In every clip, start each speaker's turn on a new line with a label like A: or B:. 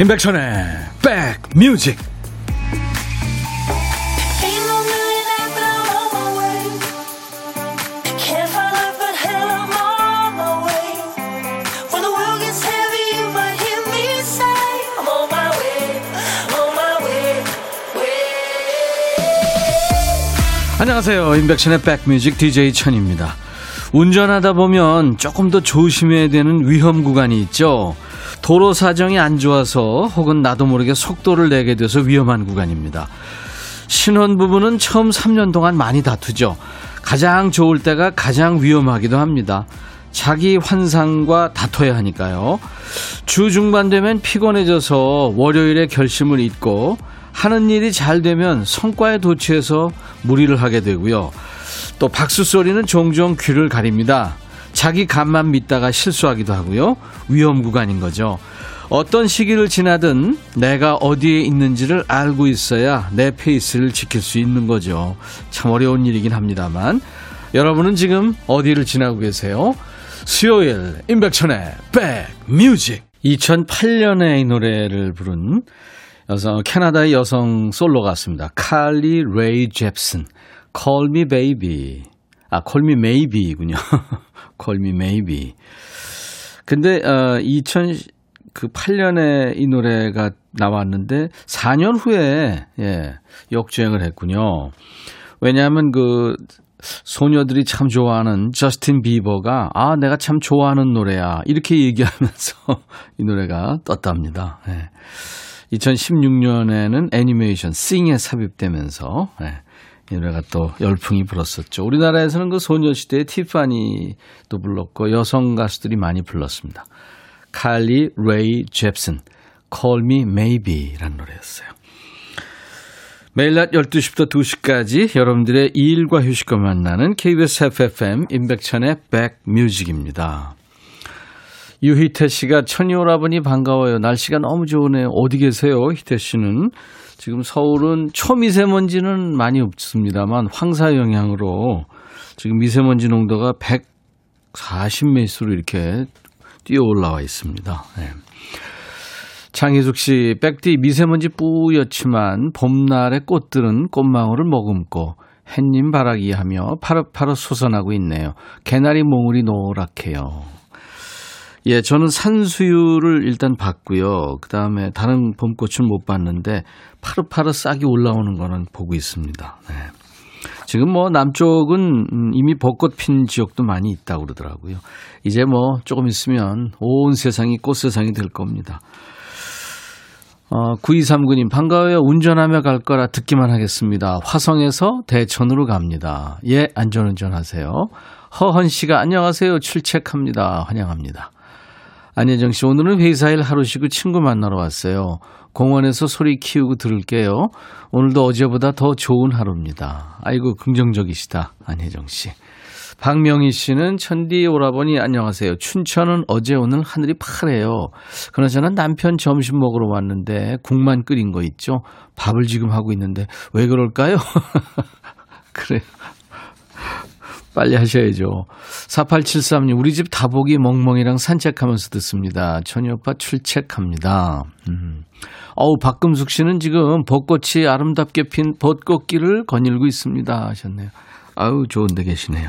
A: 임백천의 백뮤직. 안녕하세요. 임백천의 백뮤직 DJ 천입니다. 운전하다 보면 조금 더 조심해야 되는 위험 구간이 있죠 도로 사정이 안 좋아서 혹은 나도 모르게 속도를 내게 돼서 위험한 구간입니다. 신혼부부는 처음 3년 동안 많이 다투죠. 가장 좋을 때가 가장 위험하기도 합니다. 자기 환상과 다퉈야 하니까요. 주 중반 되면 피곤해져서 월요일에 결심을 잊고 하는 일이 잘 되면 성과에 도취해서 무리를 하게 되고요. 또 박수 소리는 종종 귀를 가립니다. 자기 감만 믿다가 실수하기도 하고요. 위험 구간인 거죠. 어떤 시기를 지나든 내가 어디에 있는지를 알고 있어야 내 페이스를 지킬 수 있는 거죠. 참 어려운 일이긴 합니다만 여러분은 지금 어디를 지나고 계세요? 수요일 임백천의 백 뮤직 2008년에 이 노래를 부른 여성 캐나다의 여성 솔로 가수입니다. 칼리 레이 젭슨 Call Me Baby 아 Maybe군요. Call Me Maybe. 근데 어 2008년에 이 노래가 나왔는데 4년 후에 예, 역주행을 했군요. 왜냐하면 그 소녀들이 참 좋아하는 저스틴 비버가 아 내가 참 좋아하는 노래야 이렇게 얘기하면서 이 노래가 떴답니다. 예. 2016년에는 애니메이션 싱에 삽입되면서 예. 이 노래가 또 열풍이 불었었죠. 우리나라에서는 그 소녀시대의 티파니도 불렀고 여성 가수들이 많이 불렀습니다. 칼리 레이 잽슨, Call Me Maybe라는 노래였어요. 매일 낮 12시부터 2시까지 여러분들의 일과 휴식과 만나는 KBS FFM 임백천의 백뮤직입니다. 유희태 씨가 천이 오라버니 반가워요. 날씨가 너무 좋으네요. 어디 계세요? 희태 씨는. 지금 서울은 초미세먼지는 많이 없습니다만 황사 영향으로 지금 미세먼지 농도가 140매수로 이렇게 뛰어 올라와 있습니다. 네. 장희숙 씨, 백디 미세먼지 뿌옇지만 봄날의 꽃들은 꽃망울을 머금고 햇님 바라기 하며 파릇파릇 솟아나고 있네요. 개나리 몽울이 노랗게요. 예, 저는 산수유를 일단 봤고요. 그 다음에 다른 봄꽃은 못 봤는데 파릇파릇 싹이 올라오는 거는 보고 있습니다. 네. 지금 뭐 남쪽은 이미 벚꽃 핀 지역도 많이 있다고 그러더라고요. 이제 뭐 조금 있으면 온 세상이 꽃 세상이 될 겁니다. 어, 9239님, 반가워요. 운전하며 갈 거라 듣기만 하겠습니다. 화성에서 대천으로 갑니다. 예, 안전운전 하세요. 허헌 씨가 안녕하세요. 출첵합니다. 환영합니다. 안혜정 씨, 오늘은 회사일 하루 쉬고 친구 만나러 왔어요. 공원에서 소리 키우고 들을게요. 오늘도 어제보다 더 좋은 하루입니다. 아이고, 긍정적이시다. 안혜정 씨. 박명희 씨는 천디 오라버니 안녕하세요. 춘천은 어제 오늘 하늘이 파래요. 그나저나 남편 점심 먹으러 왔는데 국만 끓인 거 있죠? 밥을 지금 하고 있는데 왜 그럴까요? 그래. 빨리 하셔야죠. 4873님, 우리 집 다복이 멍멍이랑 산책하면서 듣습니다. 천희 오빠 출첵합니다. 음. 어우, 박금숙 씨는 지금 벚꽃이 아름답게 핀 벚꽃길을 거닐고 있습니다. 하셨네요. 아우, 좋은데 계시네요.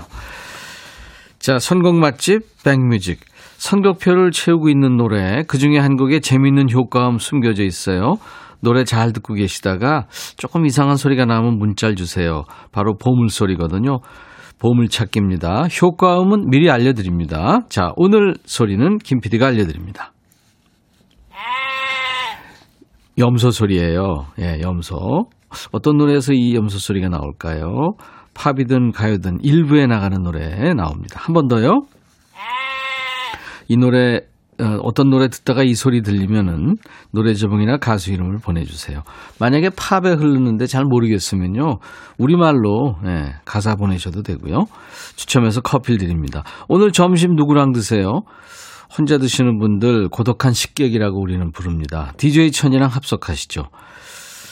A: 자, 선곡 맛집, 백뮤직. 선곡표를 채우고 있는 노래, 그 중에 한 곡에 재밌는 효과음 숨겨져 있어요. 노래 잘 듣고 계시다가 조금 이상한 소리가 나면 문자를 주세요. 바로 보물소리거든요. 보물찾기입니다. 효과음은 미리 알려드립니다. 자, 오늘 소리는 김 PD가 알려드립니다. 염소 소리예요. 예, 염소. 어떤 노래에서 이 염소 소리가 나올까요? 팝이든 가요든 일부에 나가는 노래 나옵니다. 한 번 더요. 이 노래 어, 어떤 노래 듣다가 이 소리 들리면은 노래 제목이나 가수 이름을 보내주세요. 만약에 팝에 흐르는데 잘 모르겠으면요. 우리말로 예, 가사 보내셔도 되고요. 추첨해서 커피를 드립니다. 오늘 점심 누구랑 드세요? 혼자 드시는 분들 고독한 식객이라고 우리는 부릅니다. DJ 천이랑 합석하시죠.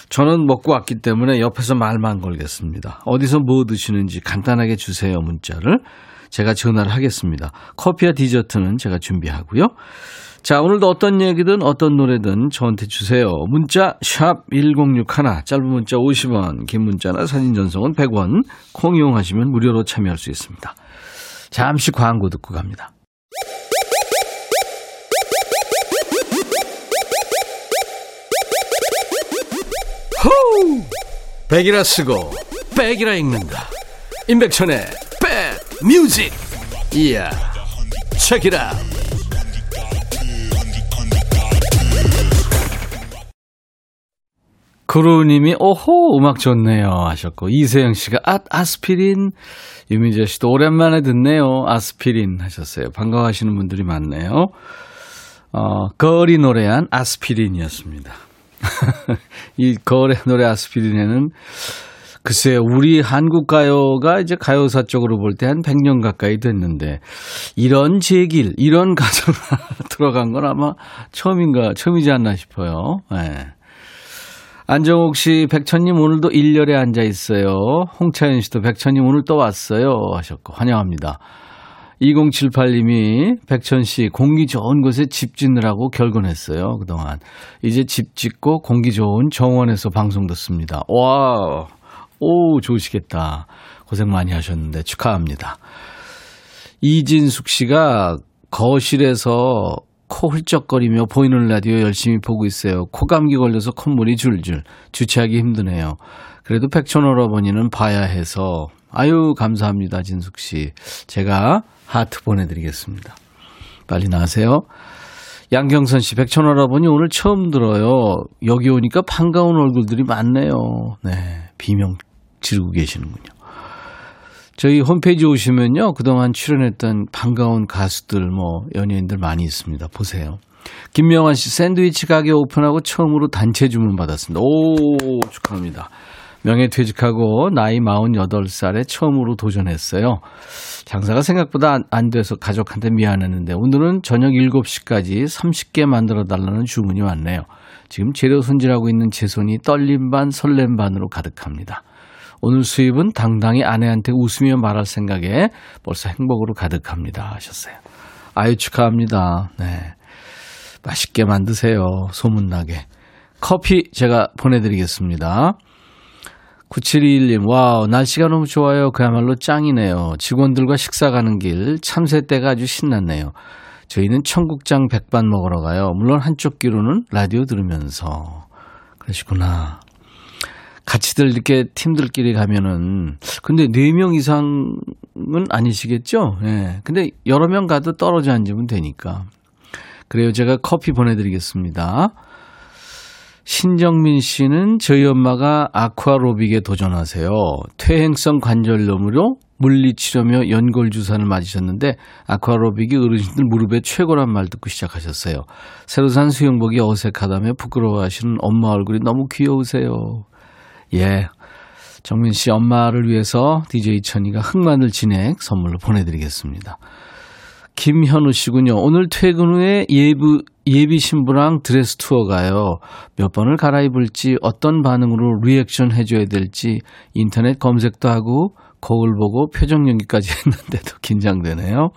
A: 저는 먹고 왔기 때문에 옆에서 말만 걸겠습니다. 어디서 뭐 드시는지 간단하게 주세요, 문자를. 제가 전화를 하겠습니다. 커피와 디저트는 제가 준비하고요. 자, 오늘도 어떤 얘기든 어떤 노래든 저한테 주세요. 문자 샵 1061, 짧은 문자 50원, 긴 문자나 사진 전송은 100원, 콩 이용하시면 무료로 참여할 수 있습니다. 잠시 광고 듣고 갑니다. 호우! 백이라 쓰고 백이라 읽는다. 임백천의 백 뮤직. 이야. 체키라. 구루님이 오호 음악 좋네요 하셨고 이세영 씨가 아 아스피린 유민재 씨도 오랜만에 듣네요 아스피린 하셨어요 반가워하시는 분들이 많네요 어 거리 노래한 아스피린이었습니다 이 거리 노래 아스피린에는 글쎄요, 우리 한국 가요가 이제 가요사 쪽으로 볼 때 한 100년 가까이 됐는데, 이런 제길, 이런 가사가 들어간 건 아마 처음인가, 처음이지 않나 싶어요. 네. 안정옥 씨, 백천님 오늘도 일렬에 앉아 있어요. 홍차연 씨도 백천님 오늘 또 왔어요. 하셨고, 환영합니다. 2078님이 백천 씨 공기 좋은 곳에 집 짓느라고 결근했어요. 그동안. 이제 집 짓고 공기 좋은 정원에서 방송 듣습니다. 와, 오, 좋으시겠다. 고생 많이 하셨는데 축하합니다. 이진숙 씨가 거실에서 코 훌쩍거리며 보이는 라디오 열심히 보고 있어요. 코 감기 걸려서 콧물이 줄줄. 주체하기 힘드네요. 그래도 백촌오라버니는 봐야 해서 아유 감사합니다 진숙 씨. 제가 하트 보내드리겠습니다. 빨리 나가세요. 양경선 씨, 백촌오라버니 오늘 처음 들어요. 여기 오니까 반가운 얼굴들이 많네요. 네, 비명 지르고 계시는군요. 저희 홈페이지 오시면요. 그동안 출연했던 반가운 가수들, 뭐, 연예인들 많이 있습니다. 보세요. 김명환 씨, 샌드위치 가게 오픈하고 처음으로 단체 주문 받았습니다. 오, 축하합니다. 명예퇴직하고 나이 48살에 처음으로 도전했어요. 장사가 생각보다 안, 안 돼서 가족한테 미안했는데 오늘은 저녁 7시까지 30개 만들어 달라는 주문이 왔네요. 지금 재료 손질하고 있는 제 손이 떨림 반 설렘 반으로 가득합니다. 오늘 수입은 당당히 아내한테 웃으며 말할 생각에 벌써 행복으로 가득합니다. 하셨어요. 아유, 축하합니다. 네. 맛있게 만드세요. 소문나게. 커피 제가 보내드리겠습니다. 9721님, 와우, 날씨가 너무 좋아요. 그야말로 짱이네요. 직원들과 식사 가는 길, 참새 떼가 아주 신났네요. 저희는 청국장 백반 먹으러 가요. 물론 한쪽 귀로는 라디오 들으면서. 그러시구나. 같이들 이렇게 팀들끼리 가면은 근데 네 명 이상은 아니시겠죠? 예. 네. 근데 여러 명 가도 떨어져 앉으면 되니까. 그래요. 제가 커피 보내드리겠습니다. 신정민 씨는 저희 엄마가 아쿠아로빅에 도전하세요. 퇴행성 관절염으로 물리치료며 연골주사를 맞으셨는데 아쿠아로빅이 어르신들 무릎에 최고란 말 듣고 시작하셨어요. 새로 산 수영복이 어색하다며 부끄러워하시는 엄마 얼굴이 너무 귀여우세요. 예. 정민 씨 엄마를 위해서 DJ 천이가 흑마늘 진액 선물로 보내드리겠습니다. 김현우 씨군요. 오늘 퇴근 후에 예부, 예비 신부랑 드레스 투어 가요. 몇 번을 갈아입을지 어떤 반응으로 리액션 해줘야 될지 인터넷 검색도 하고 거울 보고 표정 연기까지 했는데도 긴장되네요.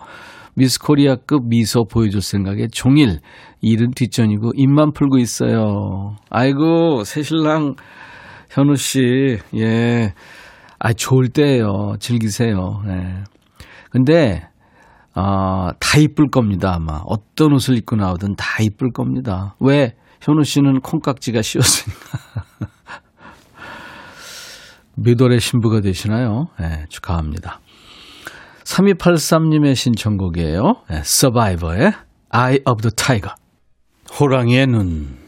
A: 미스 코리아급 미소 보여줄 생각에 종일 일은 뒷전이고 입만 풀고 있어요. 아이고 새신랑 현우 씨, 예. 아, 좋을 때예요. 즐기세요. 예. 근데, 아, 다 이쁠 겁니다, 아마. 어떤 옷을 입고 나오든 다 이쁠 겁니다. 왜? 현우 씨는 콩깍지가 씌었으니까. 몇 월에 신부가 되시나요? 예, 축하합니다. 3283님의 신청곡이에요. 예, Survivor의 Eye of the Tiger. 호랑이의 눈.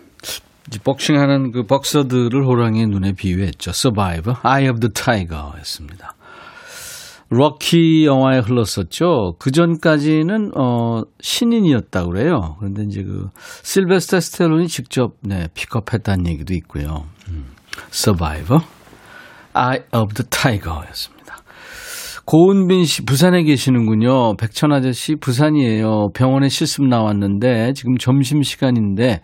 A: 복싱하는 그 복서들을 호랑이의 눈에 비유했죠. Survivor, Eye of the Tiger였습니다. 럭키 영화에 흘렀었죠. 그 전까지는 어 신인이었다 그래요. 그런데 이제 그 실베스터 스텔론이 직접 네 픽업했다는 얘기도 있고요. 음, Survivor, Eye of the Tiger였습니다. 고은빈 씨 부산에 계시는군요. 백천 아저씨 부산이에요. 병원에 실습 나왔는데 지금 점심 시간인데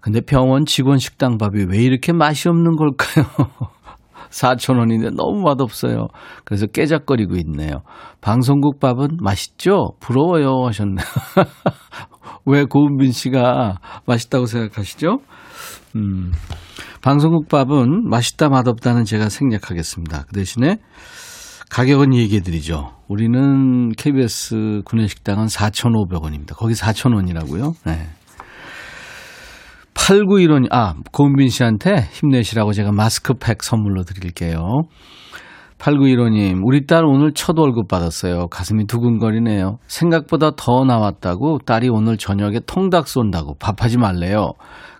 A: 근데 병원 직원 식당 밥이 왜 이렇게 맛이 없는 걸까요? 4,000원인데 너무 맛없어요. 그래서 깨작거리고 있네요. 방송국 밥은 맛있죠? 부러워요. 하셨네요. 왜 고은빈 씨가 맛있다고 생각하시죠? 음, 방송국 밥은 맛있다 맛없다는 제가 생략하겠습니다. 그 대신에 가격은 얘기해 드리죠. 우리는 KBS 구내식당은 4,500원입니다. 거기 4,000원이라고요. 네. 8915님, 아, 고은빈 씨한테 힘내시라고 제가 마스크팩 선물로 드릴게요. 8915님, 우리 딸 오늘 첫 월급 받았어요. 가슴이 두근거리네요. 생각보다 더 나왔다고 딸이 오늘 저녁에 통닭 쏜다고 밥하지 말래요.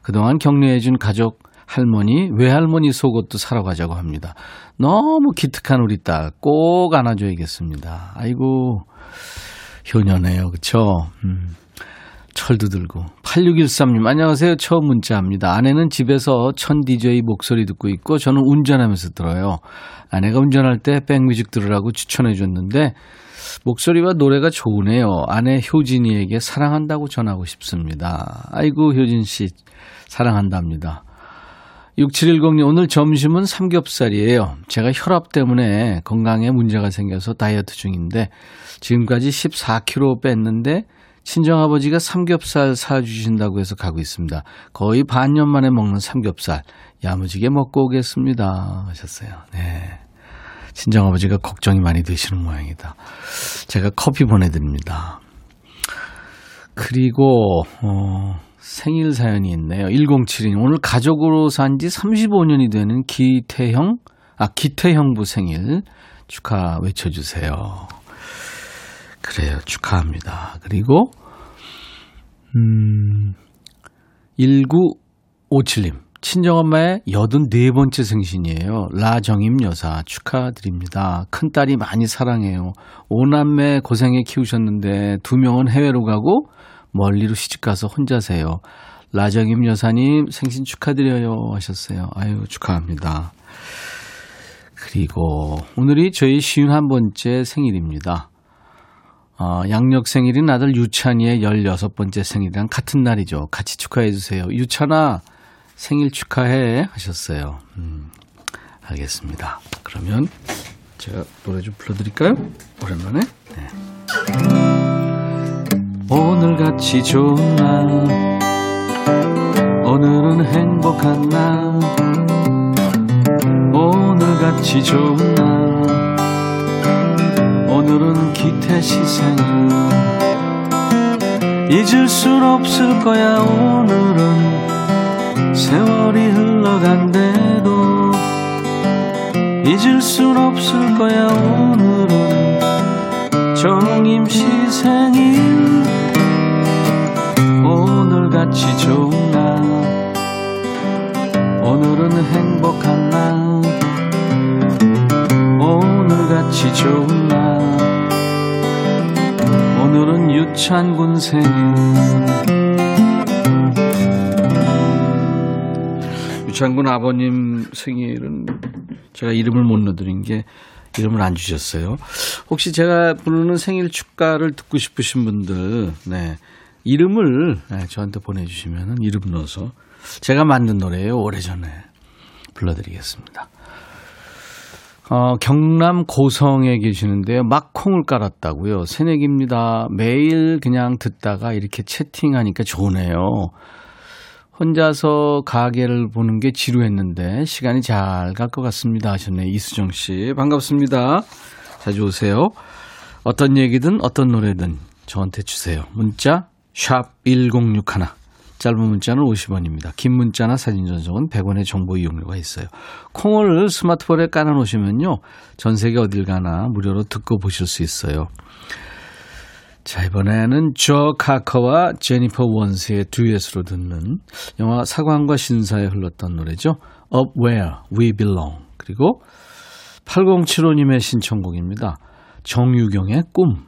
A: 그동안 격려해준 가족, 할머니, 외할머니 속옷도 사러 가자고 합니다. 너무 기특한 우리 딸 꼭 안아줘야겠습니다. 아이고, 효녀네요. 그쵸? 음. 철도 들고. 8613님, 안녕하세요. 처음 문자입니다. 아내는 집에서 천 DJ 목소리 듣고 있고, 저는 운전하면서 들어요. 아내가 운전할 때 백뮤직 들으라고 추천해 줬는데, 목소리와 노래가 좋으네요. 아내 효진이에게 사랑한다고 전하고 싶습니다. 아이고, 효진 씨, 사랑한답니다. 6710님, 오늘 점심은 삼겹살이에요. 제가 혈압 때문에 건강에 문제가 생겨서 다이어트 중인데, 지금까지 14kg 뺐는데, 친정아버지가 삼겹살 사주신다고 해서 가고 있습니다. 거의 반년 만에 먹는 삼겹살. 야무지게 먹고 오겠습니다. 하셨어요. 네. 친정아버지가 걱정이 많이 되시는 모양이다. 제가 커피 보내드립니다. 그리고, 어, 생일 사연이 있네요. 1072님. 오늘 가족으로 산 지 35년이 되는 기태형, 아, 기태형부 생일 축하 외쳐주세요. 그래요. 축하합니다. 그리고, 음, 1957님. 친정엄마의 84번째 생신이에요. 라정임 여사 축하드립니다. 큰딸이 많이 사랑해요. 오남매 고생해 키우셨는데 두 명은 해외로 가고 멀리로 시집가서 혼자 세요. 라정임 여사님 생신 축하드려요 하셨어요. 아유 축하합니다. 그리고 오늘이 저희 쉬운 한 번째 생일입니다. 어, 양력 생일인 아들 유찬이의 16번째 생일이랑 같은 날이죠. 같이 축하해 주세요. 유찬아, 생일 축하해 하셨어요. 음, 알겠습니다. 그러면 제가 노래 좀 불러드릴까요? 오랜만에. 네. 오늘 같이 좋은 날 오늘은 행복한 날 오늘 같이 좋은 날 오늘은 기태 시 생일 잊을 순 없을 거야 오늘은. 세월이 흘러간대도 잊을 순 없을 거야 오늘은. 정임 시 생일. 오늘같이 좋은 날 찬 군 생일 유찬군 아버님 생일은 제가 이름을 못 넣어드린 게 이름을 안 주셨어요. 혹시 제가 부르는 생일 축가를 듣고 싶으신 분들, 네. 이름을 네, 저한테 보내주시면 이름 넣어서 제가 만든 노래예요. 오래전에 불러드리겠습니다. 어, 경남 고성에 계시는데요. 막 콩을 깔았다고요. 새내기입니다. 매일 그냥 듣다가 이렇게 채팅하니까 좋네요. 혼자서 가게를 보는 게 지루했는데 시간이 잘 갈 것 같습니다 하셨네. 이수정 씨. 반갑습니다. 자주 오세요. 어떤 얘기든 어떤 노래든 저한테 주세요. 문자 샵 1061 짧은 문자는 50원입니다. 긴 문자나 사진 전송은 100원의 정보 이용료가 있어요. 콩을 스마트폰에 깔아놓으시면요. 전 세계 어딜 가나 무료로 듣고 보실 수 있어요. 자, 이번에는 조 카커와 제니퍼 원스의 듀엣으로 듣는 영화 사관과 신사에 흘렀던 노래죠. Up Where We Belong. 그리고 8075님의 신청곡입니다. 정유경의 꿈.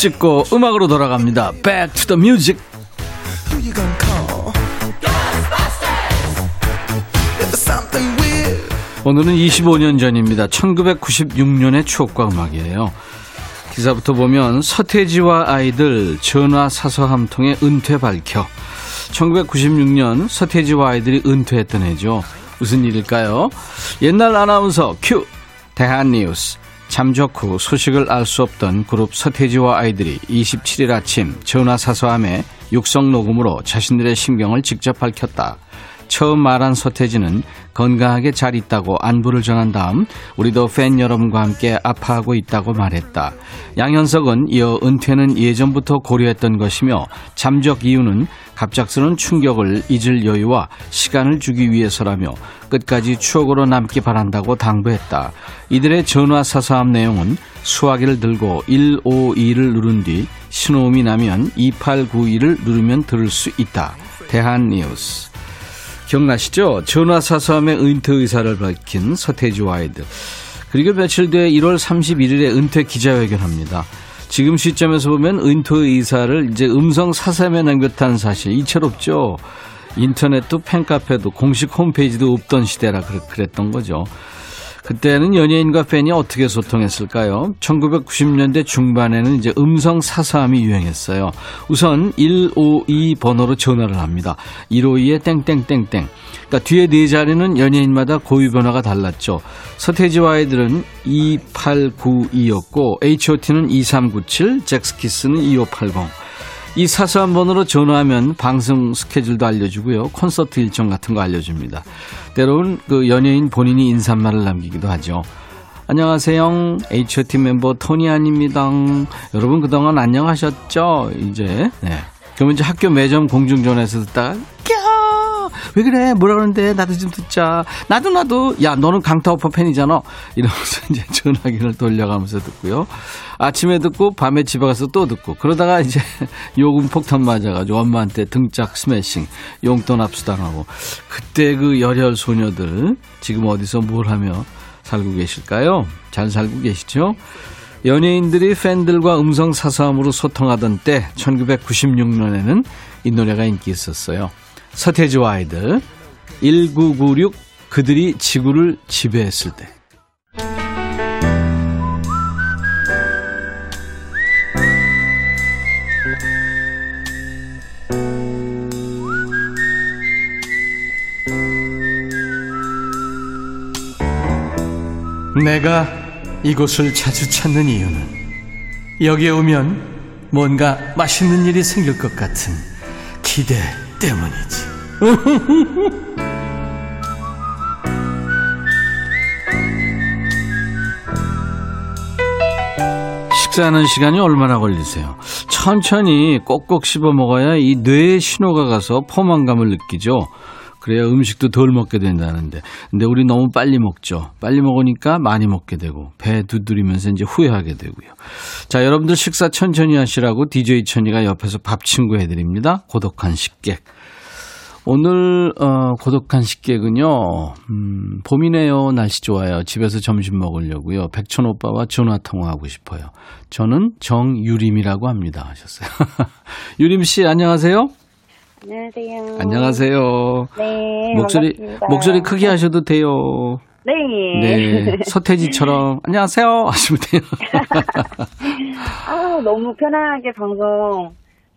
A: 찍고 음악으로 돌아갑니다. Back to the music. 오늘은 25년 전입니다. 1996년의 추억과 음악이에요. 기사부터 보면 서태지와 아이들 전화 사서 한 통의 은퇴 밝혀. 1996년 서태지와 아이들이 은퇴했던 해죠. 무슨 일일까요? 옛날 아나운서 큐 대한뉴스 잠적 후 소식을 알 수 없던 그룹 서태지와 아이들이 27일 아침 전화 사서함에 육성 녹음으로 자신들의 심경을 직접 밝혔다. 처음 말한 서태지는 건강하게 잘 있다고 안부를 전한 다음 우리도 팬 여러분과 함께 아파하고 있다고 말했다. 양현석은 이어 은퇴는 예전부터 고려했던 것이며 잠적 이유는 갑작스러운 충격을 잊을 여유와 시간을 주기 위해서라며 끝까지 추억으로 남기 바란다고 당부했다. 이들의 전화 사서함 내용은 수화기를 들고 152를 누른 뒤 신호음이 나면 2892를 누르면 들을 수 있다. 대한 뉴스 기억나시죠? 전화 사서함의 은퇴 의사를 밝힌 서태지와 아이들. 그리고 며칠 뒤에 1월 31일에 은퇴 기자회견합니다. 지금 시점에서 보면 은퇴 의사를 이제 음성 사서함에 남겼다는 사실 이채롭죠. 인터넷도 팬카페도 공식 홈페이지도 없던 시대라 그랬- 그랬던 거죠. 그때는 연예인과 팬이 어떻게 소통했을까요? 1990년대 중반에는 이제 음성 사서함이 유행했어요. 우선 152 번호로 전화를 합니다. 152에 땡땡땡땡. 그러니까 뒤에 네 자리는 연예인마다 고유 번호가 달랐죠. 서태지와 아이들은 2892였고 H.O.T는 2397, 잭스키스는 2580. 이 사소한 번호로 전화하면 방송 스케줄도 알려주고요. 콘서트 일정 같은 거 알려줍니다. 때로는 그 연예인 본인이 인사말을 남기기도 하죠. 안녕하세요. H.O.T 멤버 토니 아닙니다. 여러분 그동안 안녕하셨죠? 이제 네. 그러면 이제 학교 매점 공중전에서 듣다가 꺄! 왜 그래? 뭐라 그러는데 나도 좀 듣자. 나도 나도 야 너는 강타 오빠 팬이잖아. 이러면서 이제 전화기를 돌려가면서 듣고요. 아침에 듣고 밤에 집에 가서 또 듣고 그러다가 이제 요금 폭탄 맞아가지고 엄마한테 등짝 스매싱 용돈 압수당하고 그때 그 열혈 소녀들 지금 어디서 뭘 하며 살고 계실까요? 잘 살고 계시죠? 연예인들이 팬들과 음성 사서함으로 소통하던 때 1996년에는 이 노래가 인기 있었어요. 서태지와 아이들 1996 그들이 지구를 지배했을 때. 내가 이곳을 자주 찾는 이유는 여기에 오면 뭔가 맛있는 일이 생길 것 같은 기대 때문이지. 식사하는 시간이 얼마나 걸리세요? 천천히 꼭꼭 씹어 먹어야 이 뇌에 신호가 가서 포만감을 느끼죠. 그래야 음식도 덜 먹게 된다는데. 근데 우리 너무 빨리 먹죠. 빨리 먹으니까 많이 먹게 되고, 배 두드리면서 이제 후회하게 되고요. 자, 여러분들 식사 천천히 하시라고 DJ 천이가 옆에서 밥 친구 해드립니다. 고독한 식객. 오늘, 어, 고독한 식객은요, 음, 봄이네요. 날씨 좋아요. 집에서 점심 먹으려고요. 백천 오빠와 전화 통화하고 싶어요. 저는 정유림이라고 합니다. 하셨어요. 유림 씨, 안녕하세요.
B: 안녕하세요.
A: 안녕하세요.
B: 네.
A: 목소리
B: 반갑습니다.
A: 목소리 크게 하셔도 돼요.
B: 네.
A: 네, 서태지처럼 안녕하세요 하시면 돼요.
B: 아, 너무 편안하게 방송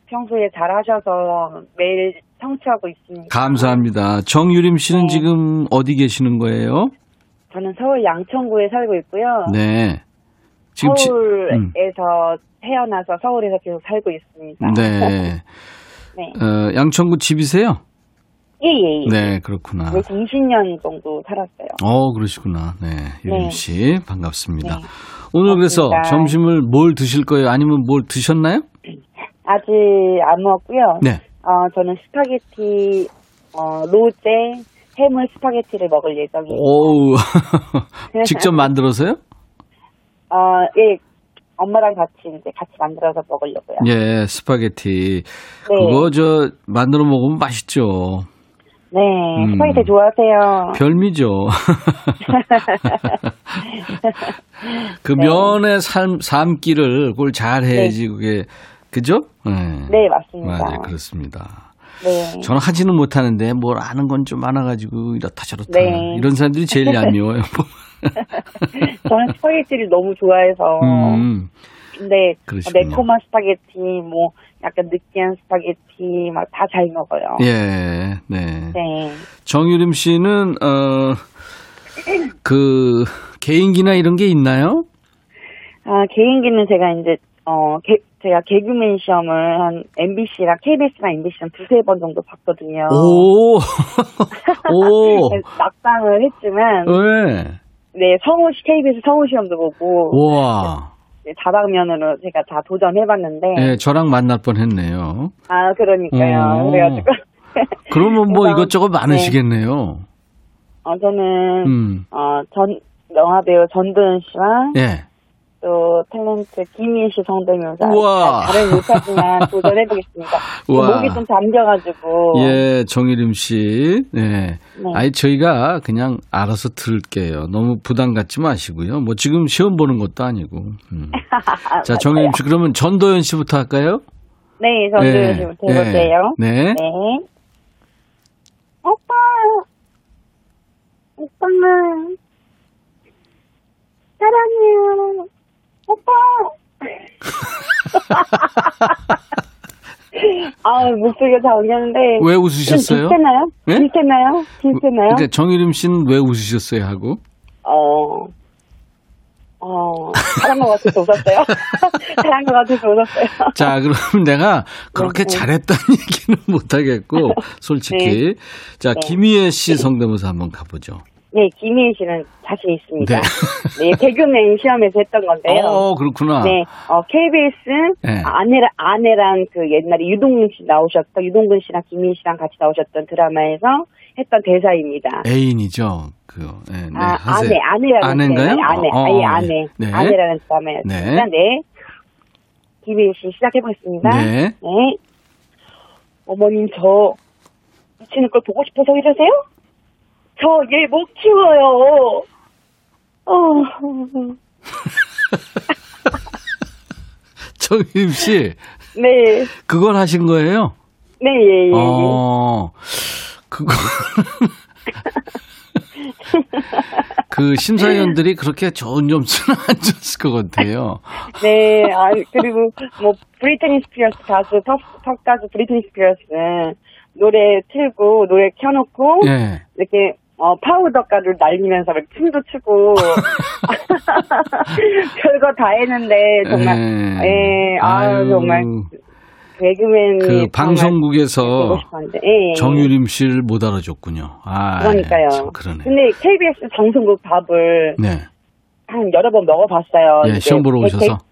B: 평소에 잘하셔서 매일 청취하고 있습니다.
A: 감사합니다. 정유림 씨는
B: 네.
A: 지금 어디 계시는 거예요?
B: 저는 서울 양천구에 살고 있고요.
A: 네. 지금 지-
B: 서울에서
A: 음.
B: 태어나서 서울에서 계속 살고 있습니다.
A: 네.
B: 네.
A: 어, 양천구 집이세요?
B: 예, 예, 예.
A: 네, 그렇구나.
B: 거의 20년 정도 살았어요.
A: 어, 그러시구나. 네, 유림
B: 네.
A: 씨 반갑습니다.
B: 네.
A: 오늘 그래서. 점심을 뭘 드실 거예요? 아니면 뭘 드셨나요?
B: 아직 안 먹었고요.
A: 네.
B: 어, 저는 스파게티, 어, 로제, 해물 스파게티를 먹을 예정이에요.
A: 오우. 직접 만들어서요?
B: 어, 예, 엄마랑 같이 이제 같이 만들어서 먹으려고요.
A: 예, 스파게티.
B: 네.
A: 그거 저 만들어 먹으면 맛있죠.
B: 네,
A: 음.
B: 스파게티 좋아하세요.
A: 별미죠. 그
B: 네.
A: 면의 삶, 삶기를 그걸 잘 해야지 그게 그죠? 네.
B: 네, 맞습니다.
A: 맞아요. 그렇습니다.
B: 네.
A: 저는 하지는 못하는데 뭘 아는 건 좀 많아가지고 이렇다 저렇다
B: 네.
A: 이런 사람들이 제일 얄미워요.
B: 저는 스파게티를 너무 좋아해서.
A: 음,
B: 근데
A: 그러시군요.
B: 매콤한 스파게티, 뭐 약간 느끼한 스파게티 막 다 잘 먹어요.
A: 예, 네.
B: 네.
A: 정유림 씨는 어, 그 개인기나 이런 게 있나요?
B: 아, 개인기는 제가 이제 어 개, 제가 개그맨 시험을 한 MBC랑 KBS랑 MBC랑 두세 번 정도 봤거든요.
A: 오, 오,
B: 낙방을 했지만
A: 왜?
B: 네 성우 시 KBS 성우 시험도 보고
A: 와,
B: 네, 다방면으로 제가 다 도전해봤는데
A: 예, 저랑 만날 뻔 했네요.
B: 아 그러니까요.
A: 오.
B: 그래가지고
A: 그러면 뭐
B: 그래서,
A: 이것저것 많으시겠네요.
B: 어 저는
A: 음,
B: 어 전 영화 배우 전도연 씨와
A: 예.
B: 또 탤런트 김희애 씨 성대묘사
A: 우와.
B: 아, 잘은 못하지만 도전해보겠습니다.
A: 우와.
B: 목이 좀 잠겨가지고
A: 예, 정유림 씨. 네.
B: 네.
A: 아니, 저희가 그냥 알아서 들을게요. 너무 부담 갖지 마시고요. 뭐 지금 시험 보는 것도 아니고. 음. 자, 정유림 씨, 그러면 전도연 씨부터 할까요?
B: 네, 전도연 씨부터 해볼게요.
A: 네. 네.
B: 네. 오빠, 오빠는 사랑해요. 오빠. 아 목소리가 다 울렸는데.
A: 왜 웃으셨어요?
B: 비슷했나요?
A: 네?
B: 비슷했나요? 비슷했나요?
A: 그러니까 정유림 씨는 왜 웃으셨어요? 하고.
B: 어, 어, 사랑 것 같아서 웃었어요. 사랑 것 같아서 웃었어요.
A: 자, 그럼 내가 그렇게
B: 네, 네.
A: 잘했다는 얘기는 못하겠고, 솔직히. 자,
B: 네.
A: 김희애 씨 성대모사 한번 가보죠.
B: 네, 김희애 씨는 자신 있습니다.
A: 네.
B: 네, 개그맨 시험에서 했던 건데요.
A: 어, 그렇구나.
B: 네, 어, KBS
A: 네.
B: 아내랑, 아내랑 그 옛날에 유동근 씨 나오셨던, 유동근 씨랑 김희애 씨랑 같이 나오셨던 드라마에서 했던 대사입니다.
A: 애인이죠. 그, 네, 네,
B: 아,
A: 하세요.
B: 아내, 아내라는
A: 아내인가요?
B: 드라마, 아내,
A: 어,
B: 아예
A: 어,
B: 아내,
A: 네.
B: 아내라는 드라마였습니다.
A: 네.
B: 네. 김희애 씨 시작해보겠습니다.
A: 네.
B: 네. 어머님, 저, 미치는 걸 보고 싶어서 이러세요? 저 얘 못 키워요. 어,
A: 정유림 씨,
B: 네.
A: 그걸 하신 거예요?
B: 네, 예, 예. 예.
A: 어, 그거. 그 심사위원들이 그렇게 좋은 점수는 안 줬을 것 같아요.
B: 네, 아, 그리고, 뭐, 브리트니 스피어스 가수, top 가수 브리트니 스피어스는 노래 틀고, 노래 켜놓고,
A: 예.
B: 이렇게, 어, 파우더 가루를 날리면서 이렇게 춤도 추고, 별거 다 했는데, 정말, 예, 아유, 정말, 개그맨.
A: 그 방송국에서
B: 예, 예.
A: 정유림 씨를 못 알아줬군요. 아,
B: 그러니까요.
A: 참 그러네.
B: 근데 KBS 방송국 밥을
A: 네.
B: 한 여러 번 먹어봤어요.
A: 예, 시험 보러
B: 개-
A: 오셔서.
B: 개-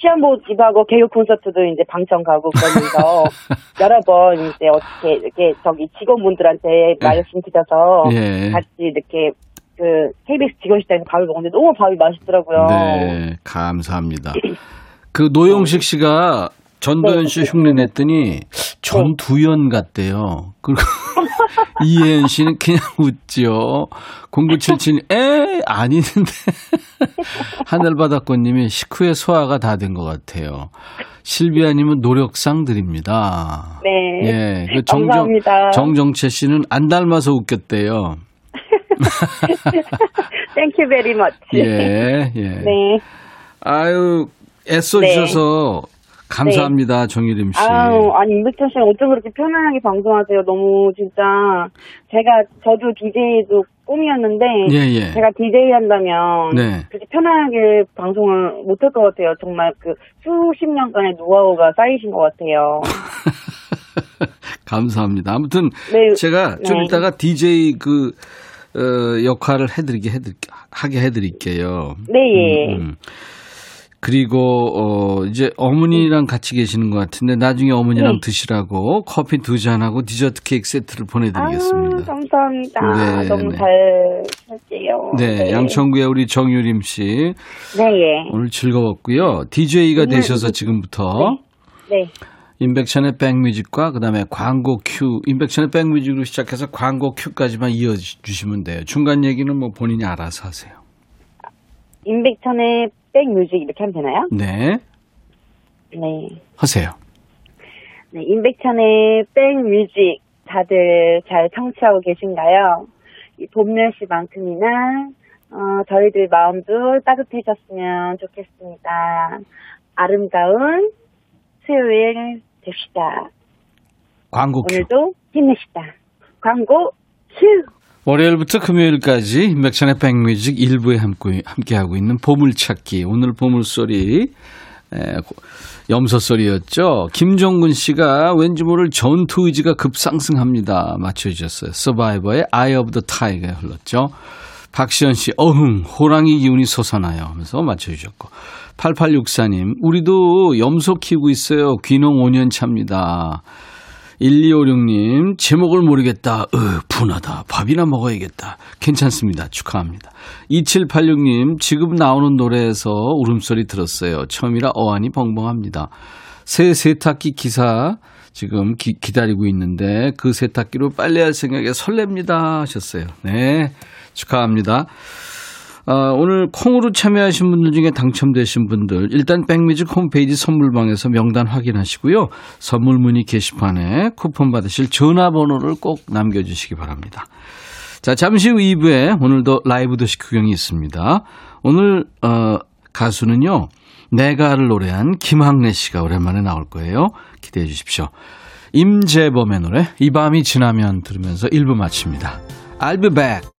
B: 시험 보기도 하고 개그 콘서트도 이제 방청 가고 그러면서 여러 번 이제 어떻게 이렇게 저기 직원분들한테 말씀드려서
A: 예.
B: 같이 이렇게 그 KBS 직원식당에서 밥을 먹는데 너무 밥이 맛있더라고요.
A: 네, 감사합니다. 그 노영식 씨가 전도연 씨 흉내 냈더니 전두연 같대요. 그리고 이혜연 씨는 그냥 웃지요. 0977, 에? 아니는데. 하늘바닷꽃님이 식후에 소화가 다 된 것 같아요. 실비아님은 노력상 드립니다.
B: 네.
A: 예. 그 정정,
B: 감사합니다.
A: 정정채 씨는 안 닮아서 웃겼대요.
B: Thank you very much.
A: 예, 예.
B: 네.
A: 아유, 애써주셔서 감사합니다, 정유림 씨.
B: 아유, 아니, 임백천 씨가 어쩜 그렇게 편안하게 방송하세요. 너무 진짜. 제가, 저도 DJ도 꿈이었는데.
A: 예, 예.
B: 제가 DJ 한다면.
A: 네.
B: 그렇게 편안하게 방송을 못할 것 같아요. 정말 그 수십 년간의 노하우가 쌓이신 것 같아요.
A: 감사합니다. 아무튼
B: 네.
A: 제가 좀
B: 네.
A: 이따가 DJ 그 어, 역할을 해드리게 해드릴 하게 해드릴게요.
B: 네, 예.
A: 음, 음. 그리고 어 이제 어머니랑 같이 계시는 것 같은데 나중에 어머니랑
B: 네.
A: 드시라고 커피 두 잔하고 디저트 케이크 세트를
B: 아,
A: 보내드리겠습니다.
B: 감사합니다.
A: 네,
B: 너무
A: 네.
B: 잘 살게요.
A: 네, 양천구의 우리 정유림 씨
B: 네, 예.
A: 오늘 즐거웠고요. DJ가
B: 네.
A: 되셔서 지금부터
B: 네.
A: 인백션의 백뮤직과 그다음에 광고 큐, 인백션의 백뮤직으로 시작해서 광고 큐까지만 이어주시면 돼요. 중간 얘기는 뭐 본인이 알아서 하세요.
B: 임백천의 백뮤직 이렇게 하면 되나요?
A: 네,
B: 네.
A: 하세요.
B: 네, 임백천의 백뮤직 다들 잘 청취하고 계신가요? 이 봄날씨만큼이나 어, 저희들 마음도 따뜻해졌으면 좋겠습니다. 아름다운 수요일 됩시다.
A: 광고 큐.
B: 오늘도 힘냅시다. 광고 큐!
A: 월요일부터 금요일까지 임백천의 백뮤직 일부에 함께, 함께하고 있는 보물찾기. 오늘 보물소리, 에, 고- 염소소리였죠. 김종근 씨가 왠지 모를 전투 의지가 급상승합니다. 맞춰주셨어요. 서바이버의 Eye of the Tiger 흘렀죠. 박시연 씨, 어흥, 호랑이 기운이 솟아나요. 하면서 맞춰주셨고. 8864님, 우리도 염소 키우고 있어요. 귀농 5년 차입니다. 1256님, 제목을 모르겠다. 으, 분하다. 밥이나 먹어야겠다. 괜찮습니다. 축하합니다. 2786님, 지금 나오는 노래에서 울음소리 들었어요. 처음이라 어안이 벙벙합니다. 새 세탁기 기사 지금 기, 기다리고 있는데 그 세탁기로 빨래할 생각에 설렙니다. 하셨어요. 네. 축하합니다. 아, 오늘 콩으로 참여하신 분들 중에 당첨되신 분들 일단 백뮤직 홈페이지 선물방에서 명단 확인하시고요. 선물 문의 게시판에 쿠폰 받으실 전화번호를 꼭 남겨주시기 바랍니다. 자 잠시 후 2부에 오늘도 라이브 도시 구경이 있습니다. 오늘 어, 가수는요. 내가를 노래한 김학래 씨가 오랜만에 나올 거예요. 기대해 주십시오. 임재범의 노래 이 밤이 지나면 들으면서 1부 마칩니다. I'll be back.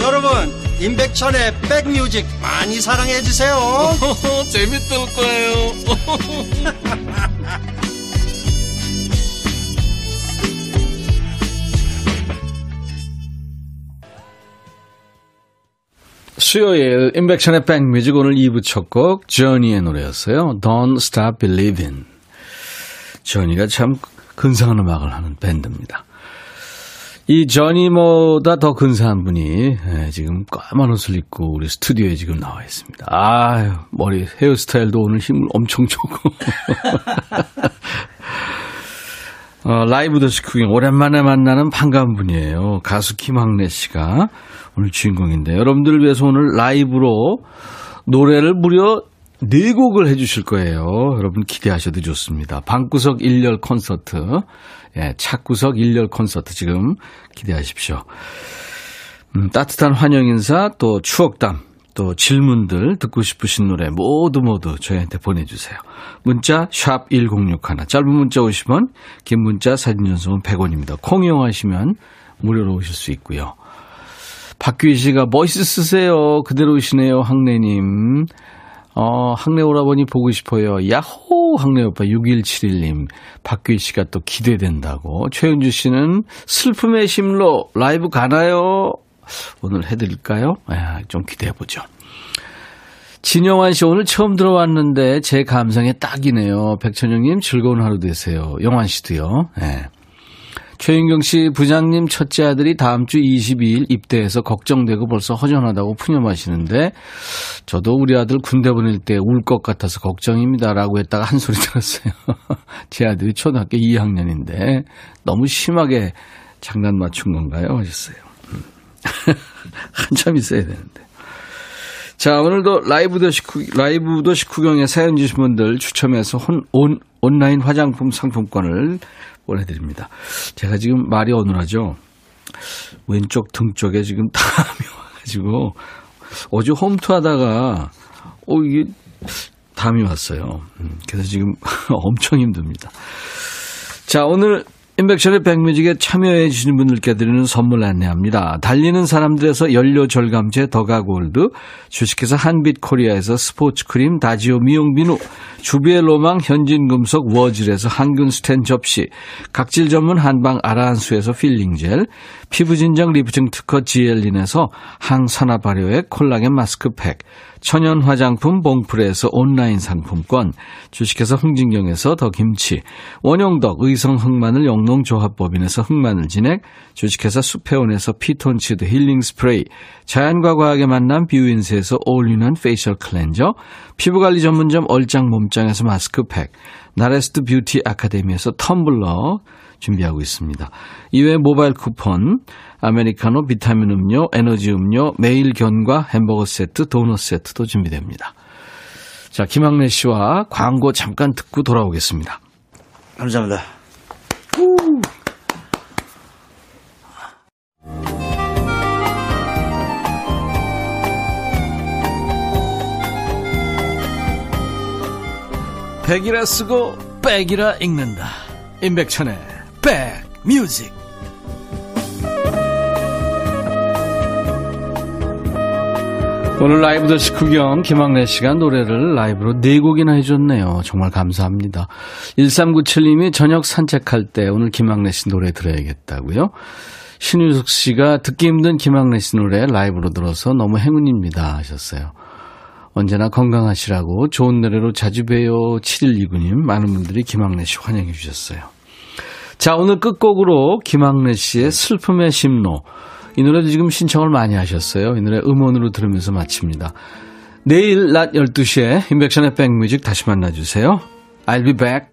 C: 여러분 임백천의 백뮤직 많이 사랑해 주세요
D: 재밌을 거예요
A: 수요일 인백션의 백뮤직 오늘 2부 첫 곡 저니의 노래였어요. Don't Stop Believing. 저니가 참 근사한 음악을 하는 밴드입니다. 이 저니보다 더 근사한 분이 예, 지금 까만 옷을 입고 우리 스튜디오에 지금 나와 있습니다. 아유 머리 헤어스타일도 오늘 힘을 엄청 주고 어, 라이브 더시 구경 오랜만에 만나는 반가운 분이에요. 가수 김학래 씨가 오늘 주인공인데 여러분들을 위해서 오늘 라이브로 노래를 무려 네 곡을 해주실 거예요. 여러분 기대하셔도 좋습니다. 방구석 일렬 콘서트, 예, 차구석 일렬 콘서트 지금 기대하십시오. 음, 따뜻한 환영 인사 또 추억담 또 질문들 듣고 싶으신 노래 모두 모두 저희한테 보내주세요. 문자 샵 1061, 짧은 문자 50원, 긴 문자 사진 전송은 100원입니다. 콩 이용하시면 무료로 오실 수 있고요. 박규희 씨가 멋있으세요. 그대로 오시네요, 학래님. 어, 학래 오라버니 보고 싶어요. 야호! 학래 오빠 6171님. 박규희 씨가 또 기대된다고. 최은주 씨는 슬픔의 심로 라이브 가나요? 오늘 해드릴까요? 아, 좀 기대해보죠. 진영환 씨 오늘 처음 들어왔는데 제 감상에 딱이네요. 백천영님 즐거운 하루 되세요. 영환 씨도요. 네. 최윤경 씨 부장님 첫째 아들이 다음 주 22일 입대해서 걱정되고 벌써 허전하다고 푸념하시는데 저도 우리 아들 군대 보낼 때 울 것 같아서 걱정입니다라고 했다가 한 소리 들었어요. 제 아들이 초등학교 2학년인데 너무 심하게 장난 맞춘 건가요? 하셨어요. 음. 한참 있어야 되는데. 자, 오늘도 라이브 도시, 구- 라이브 도시 구경에 사연 주신 분들 추첨해서 혼, 온, 온라인 화장품 상품권을 보내드립니다. 제가 지금 말이 어눌하죠? 왼쪽 등 쪽에 지금 땀이 와가지고 어제 홈트 하다가 어, 이게 담이 왔어요. 음, 그래서 지금 엄청 힘듭니다. 자, 오늘 인백션의 백뮤직에 참여해 주시는 분들께 드리는 선물 안내합니다. 달리는 사람들에서 연료 절감제 더가골드, 주식회사 한빛코리아에서 스포츠 크림 다지오 미용 비누, 주부의 로망 현진금속 워즐에서 항균 스텐 접시, 각질 전문 한방 아라한수에서 필링젤, 피부진정 리프팅 특허 지엘린에서 항산화 발효의 콜라겐 마스크팩, 천연 화장품 봉프레에서 온라인 상품권, 주식회사 흥진경에서 더 김치, 원용덕 의성 흑마늘 영농조합법인에서 흑마늘 진액, 주식회사 수페온에서 피톤치드 힐링 스프레이, 자연과 과학의 만남 뷰인스에서 all-in-one facial cleanser, 피부관리 전문점 얼짱 몸짱에서 마스크팩, 나레스트 뷰티 아카데미에서 텀블러, 준비하고 있습니다. 이외에 모바일 쿠폰, 아메리카노, 비타민 음료, 에너지 음료, 매일 견과 햄버거 세트, 도넛 세트도 준비됩니다. 자, 김학래 씨와 광고 잠깐 듣고 돌아오겠습니다.
E: 감사합니다.
A: 백이라 쓰고 백이라 읽는다. 임백천의 백뮤직. 오늘 라이브 더시 구경 김학래 씨가 노래를 라이브로 네 곡이나 해줬네요. 정말 감사합니다. 1397님이 저녁 산책할 때 오늘 김학래 씨 노래 들어야겠다고요. 신유숙 씨가 듣기 힘든 김학래 씨 노래 라이브로 들어서 너무 행운입니다 하셨어요. 언제나 건강하시라고 좋은 노래로 자주 봬요. 7129님 많은 분들이 김학래 씨 환영해 주셨어요. 자 오늘 끝곡으로 김학래 씨의 슬픔의 심로 이 노래도 지금 신청을 많이 하셨어요. 이 노래 음원으로 들으면서 마칩니다. 내일 낮 12시에 인백션의 백뮤직 다시 만나주세요. I'll be back.